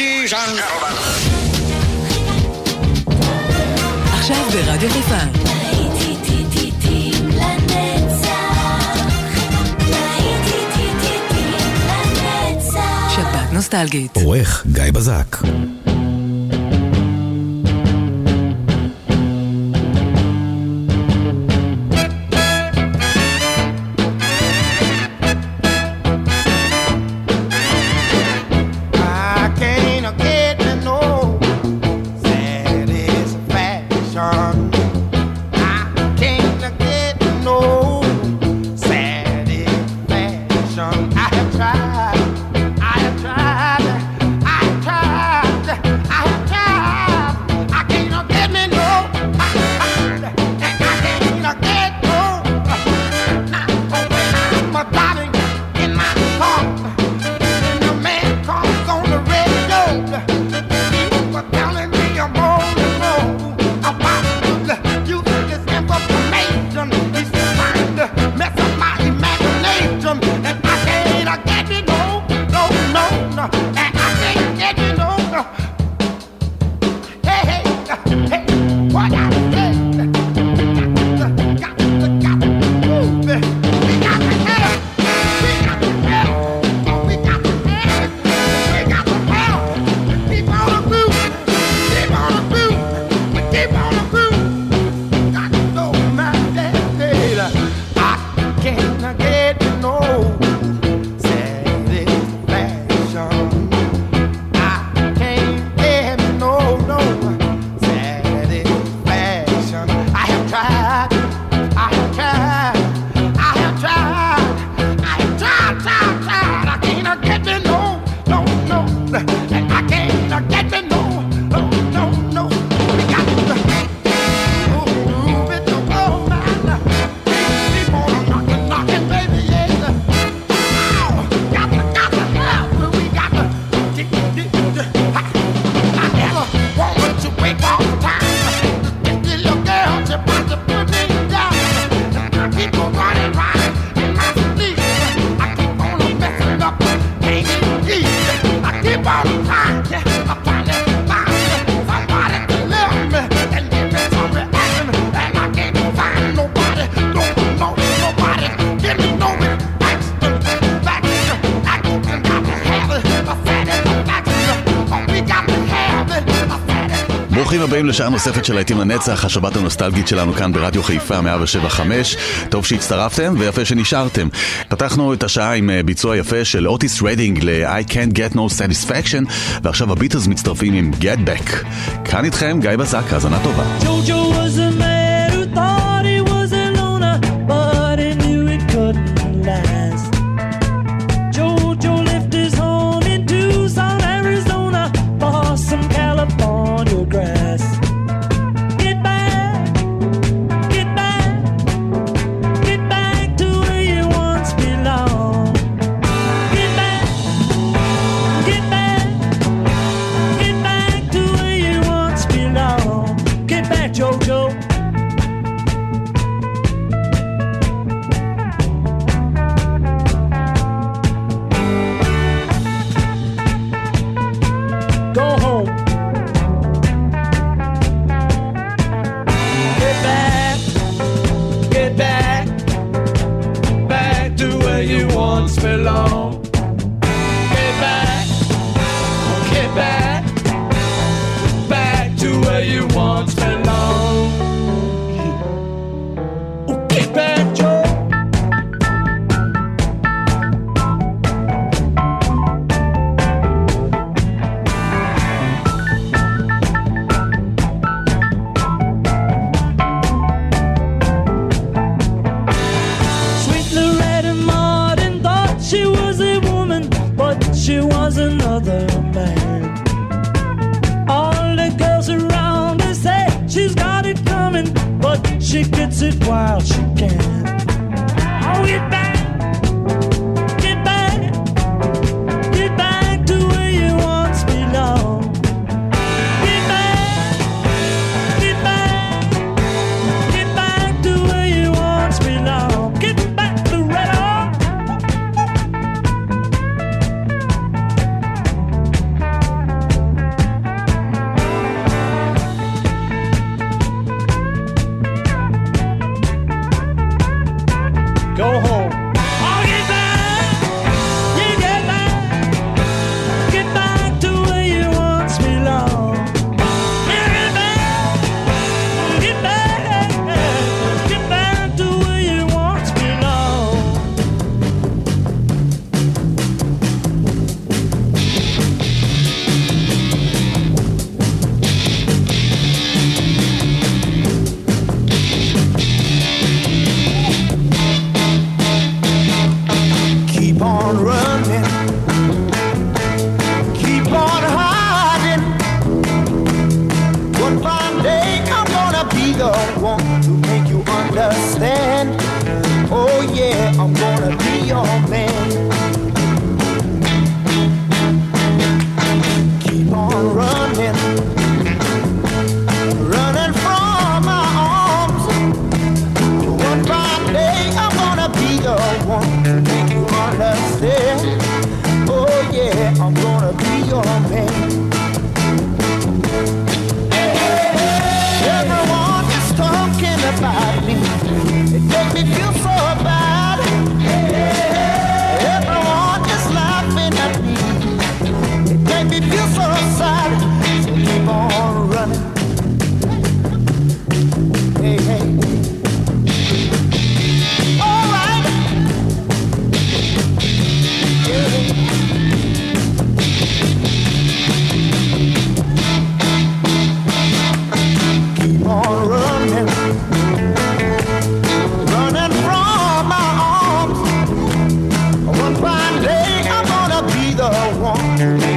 ladies and gentlemen. עכשיו ברדיו חיפה. שבת נוסטלגית. עורך גיא בזק. ברוכים הבאים לשעה נוספת של להיטים לנצח, השבת הנוסטלגית שלנו כאן ברדיו חיפה 175. טוב שהצטרפתם ויפה שנשארתם. פתחנו את השעה עם אה, ביצוע יפה של אוטיס רדינג ל-I can't get no satisfaction, ועכשיו הביטלס מצטרפים עם get back. כאן איתכם גיא בזק, האזנה טובה. One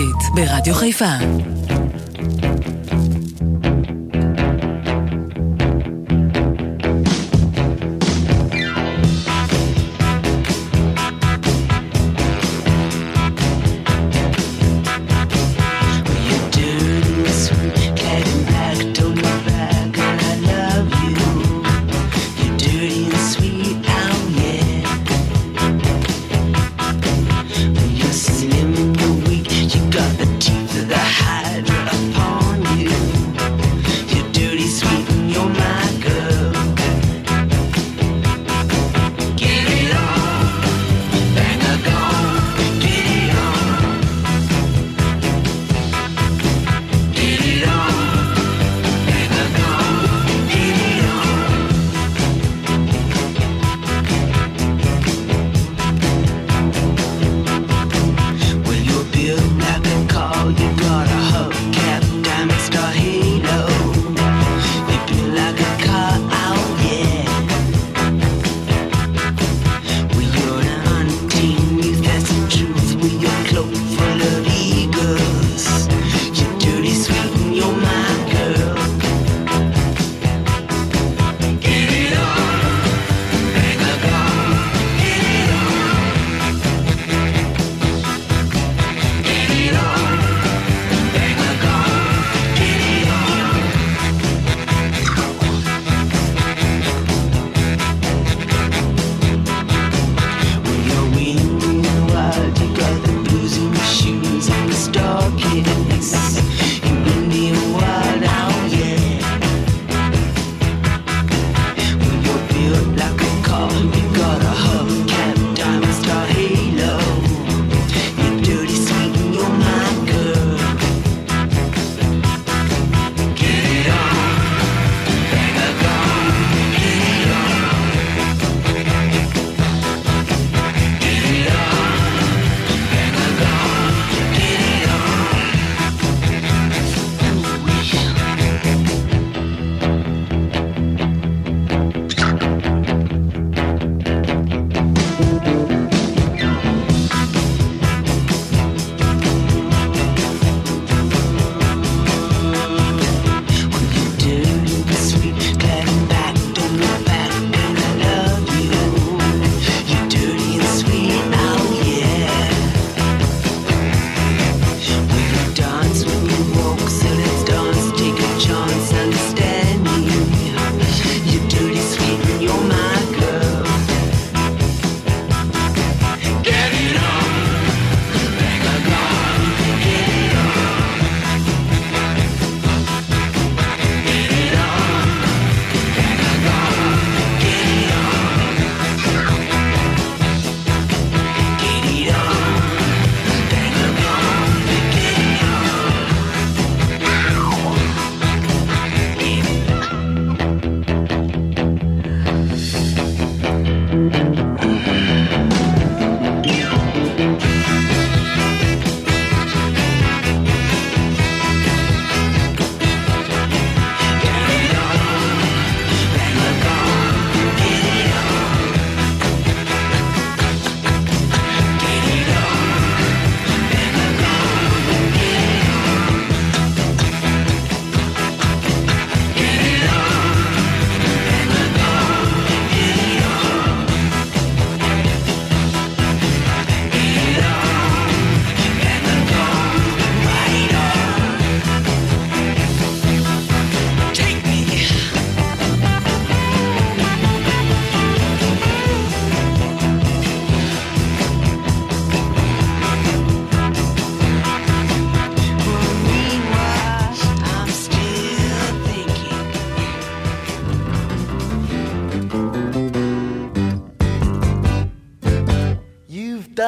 אנרגית ברדיו חיפה.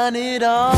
Done it all.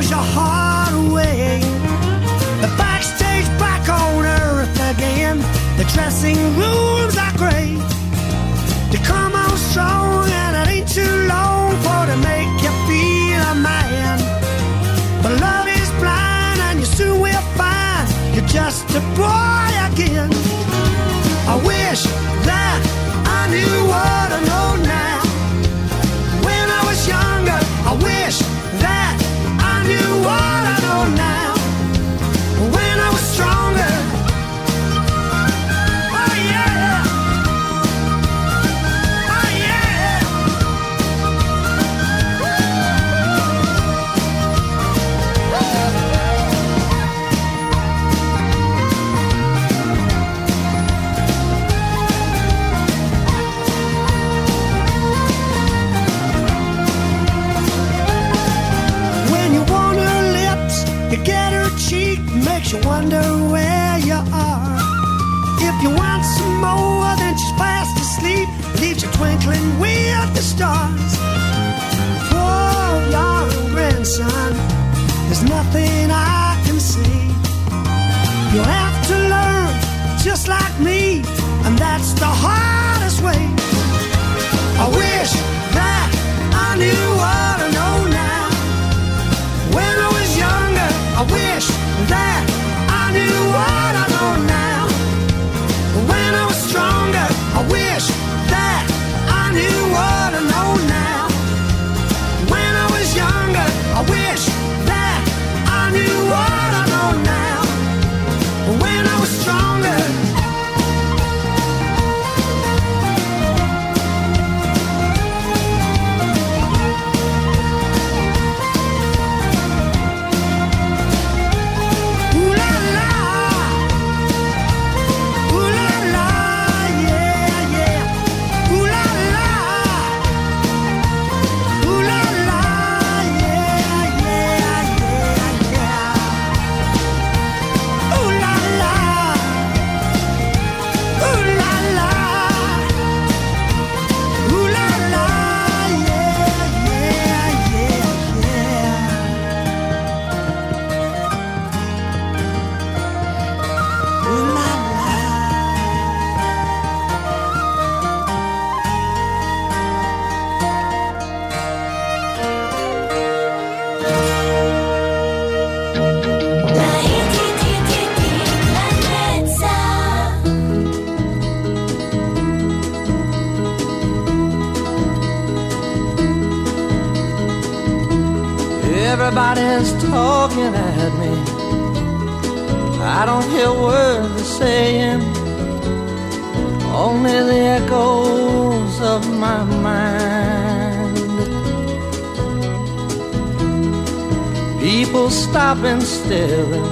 Knows your heart away. The backstage back on earth again. The dressing rooms twinkling with the stars. For your grandson, there's nothing I can say. You'll have to learn just like me, and that's the hardest way. I wish that I knew what I know now. When I was younger, I wish that People stop and staring.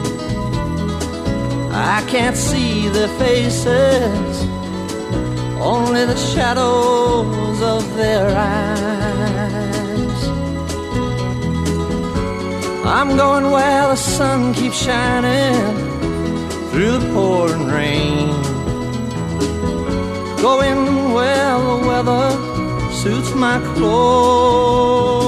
I can't see their faces, only the shadows of their eyes. I'm going where the sun keeps shining through the pouring rain. Going where the weather suits my clothes.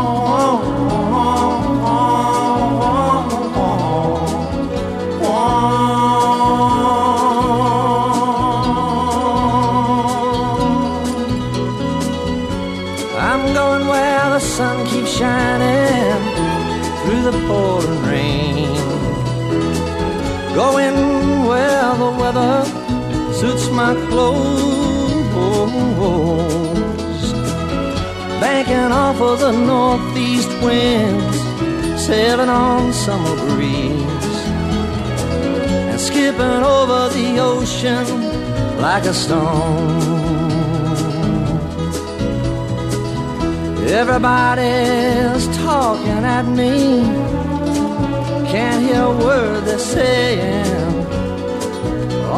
weather suits my clothes. Banking off of the northeast winds, sailing on summer breeze, and skipping over the ocean like a stone. Everybody's talking at me. Can't hear a word they're saying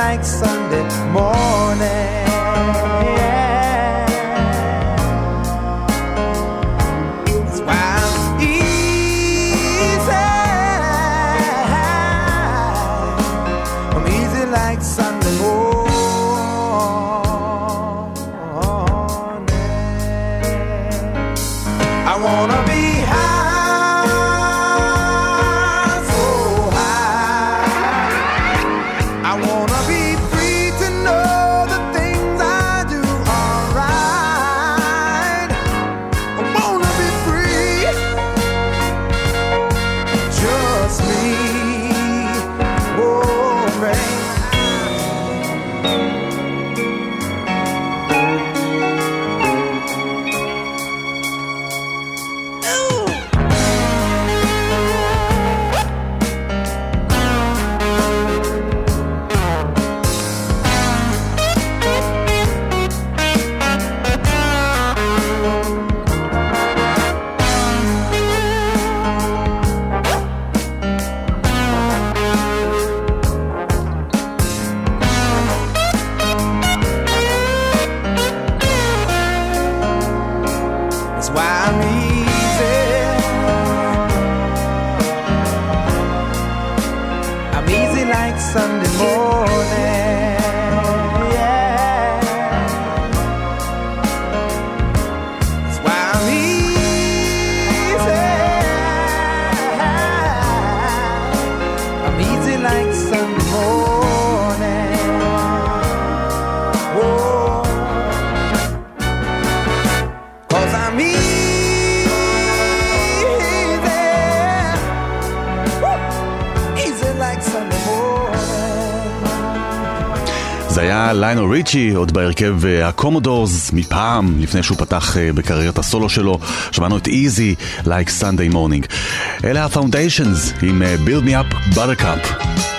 like Sunday morning. ריצ'י, עוד בהרכב אה, הקומודורס מפעם, לפני שהוא פתח אה, בקריירת הסולו שלו, שמענו את איזי, Like Sunday Morning. אלה הפאונדיישנס עם אה, Build Me Up Buttercup.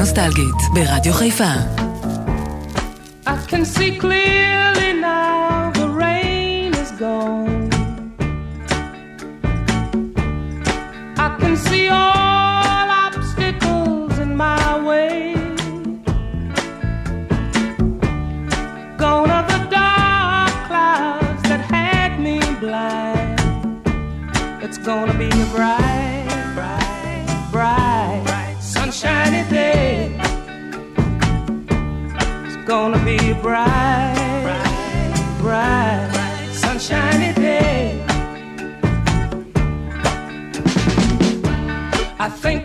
נוסטלגית, ברדיו חיפה. I can see clearly now the rain is gone. I can see all obstacles in my way. Gone are the dark clouds that had me blind. It's gonna be a bright. gonna be bright, bright, bright, sunshiny day. I think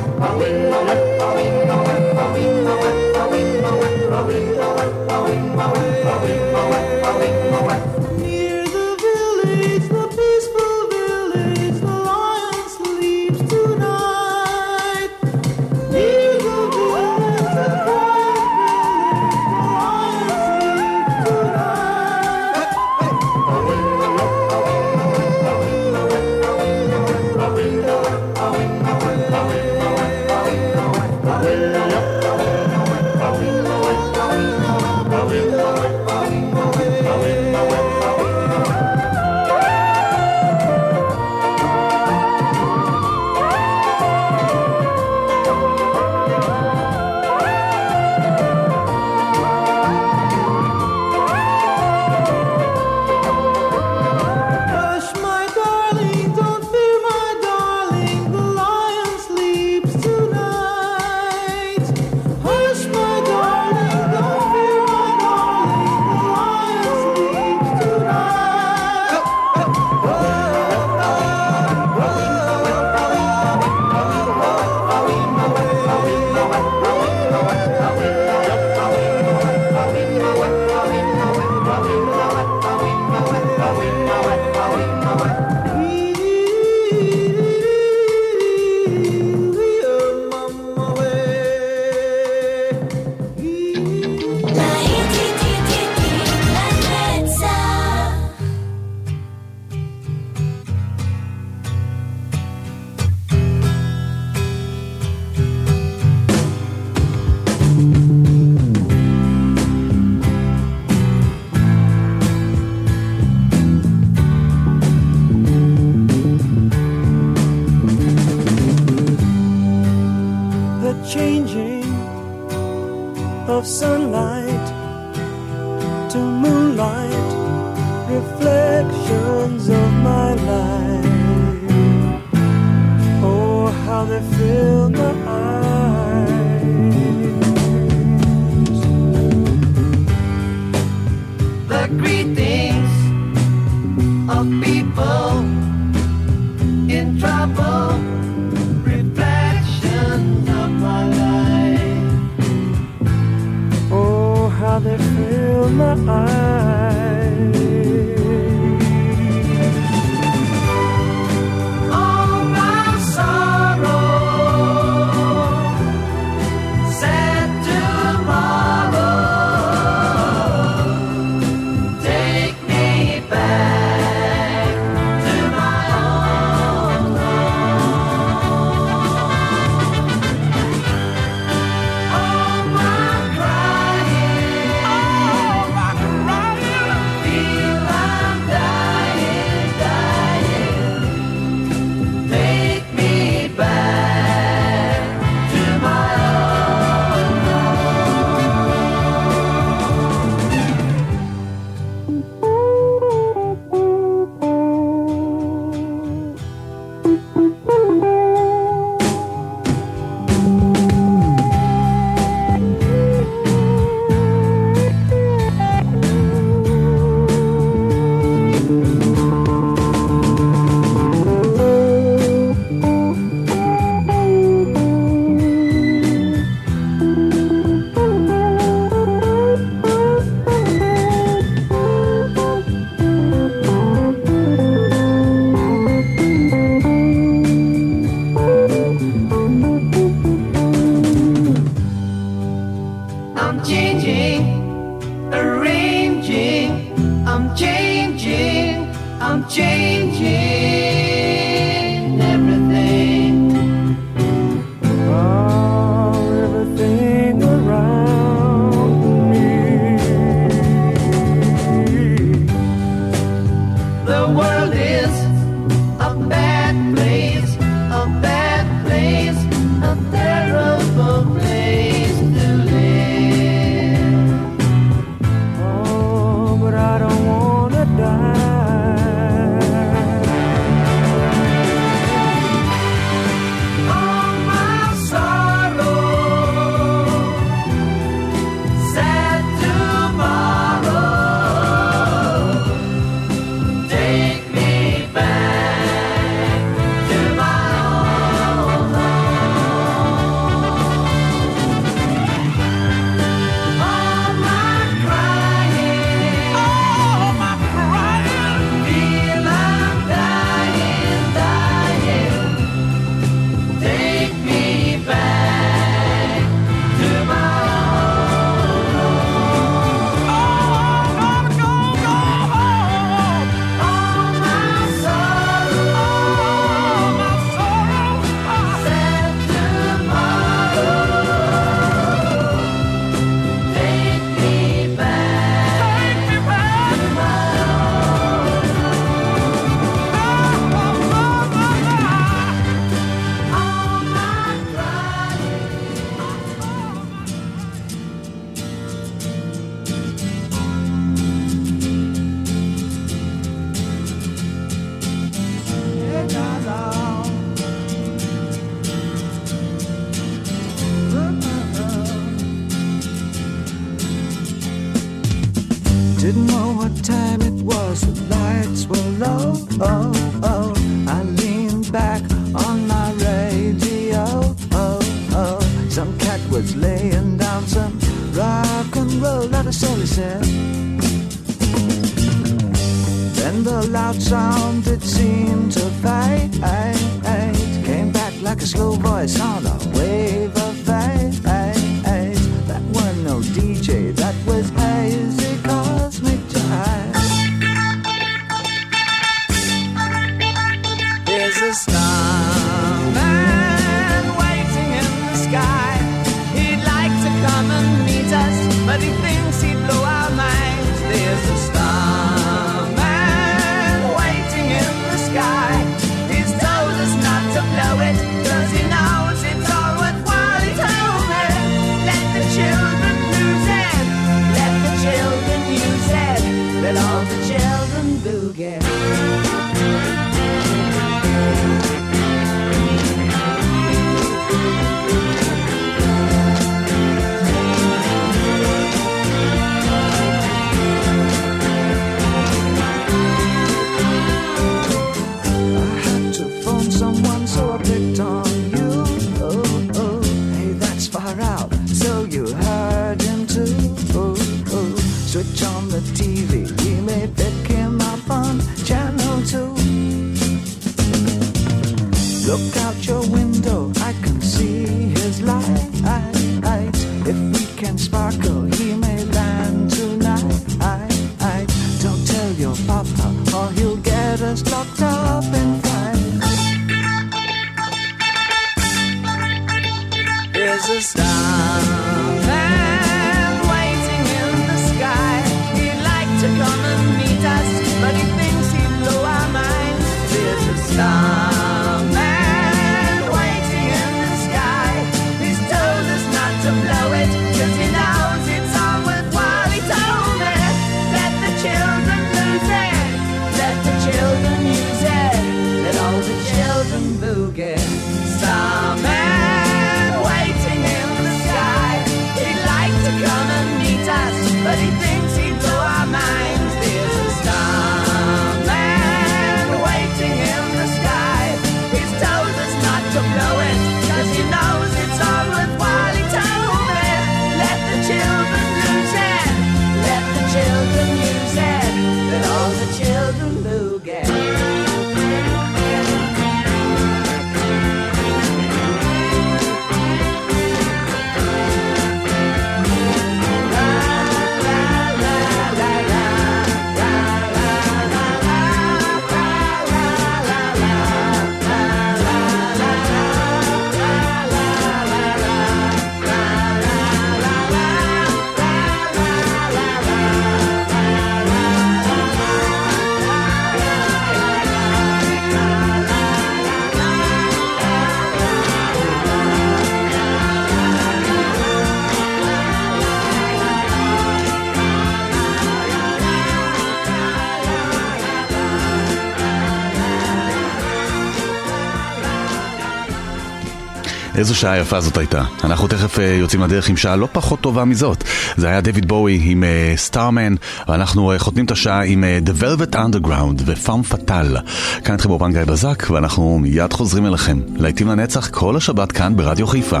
איזו שעה יפה זאת הייתה. אנחנו תכף uh, יוצאים לדרך עם שעה לא פחות טובה מזאת. זה היה דויד בואי עם אה, סטארמן, uh, ואנחנו uh, חותמים את השעה עם The Velvet Underground ופארם פאטל. כאן איתכם באופן גיא בזק, ואנחנו מיד חוזרים אליכם. להיטים לנצח כל השבת כאן ברדיו חיפה.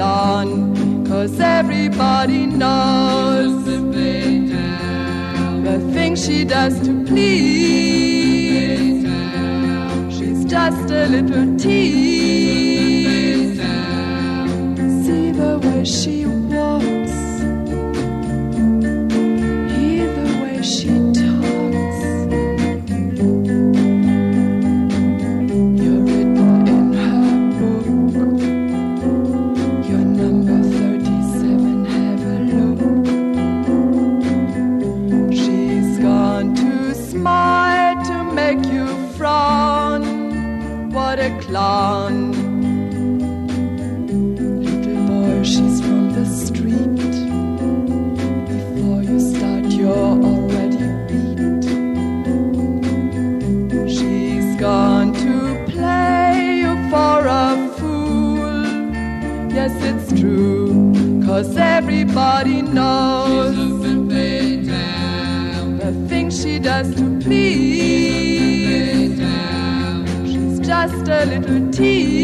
Cause everybody knows the things she does to please. She's just a little tease. See the way she nobody knows. The things she does to please. She's just a little tease.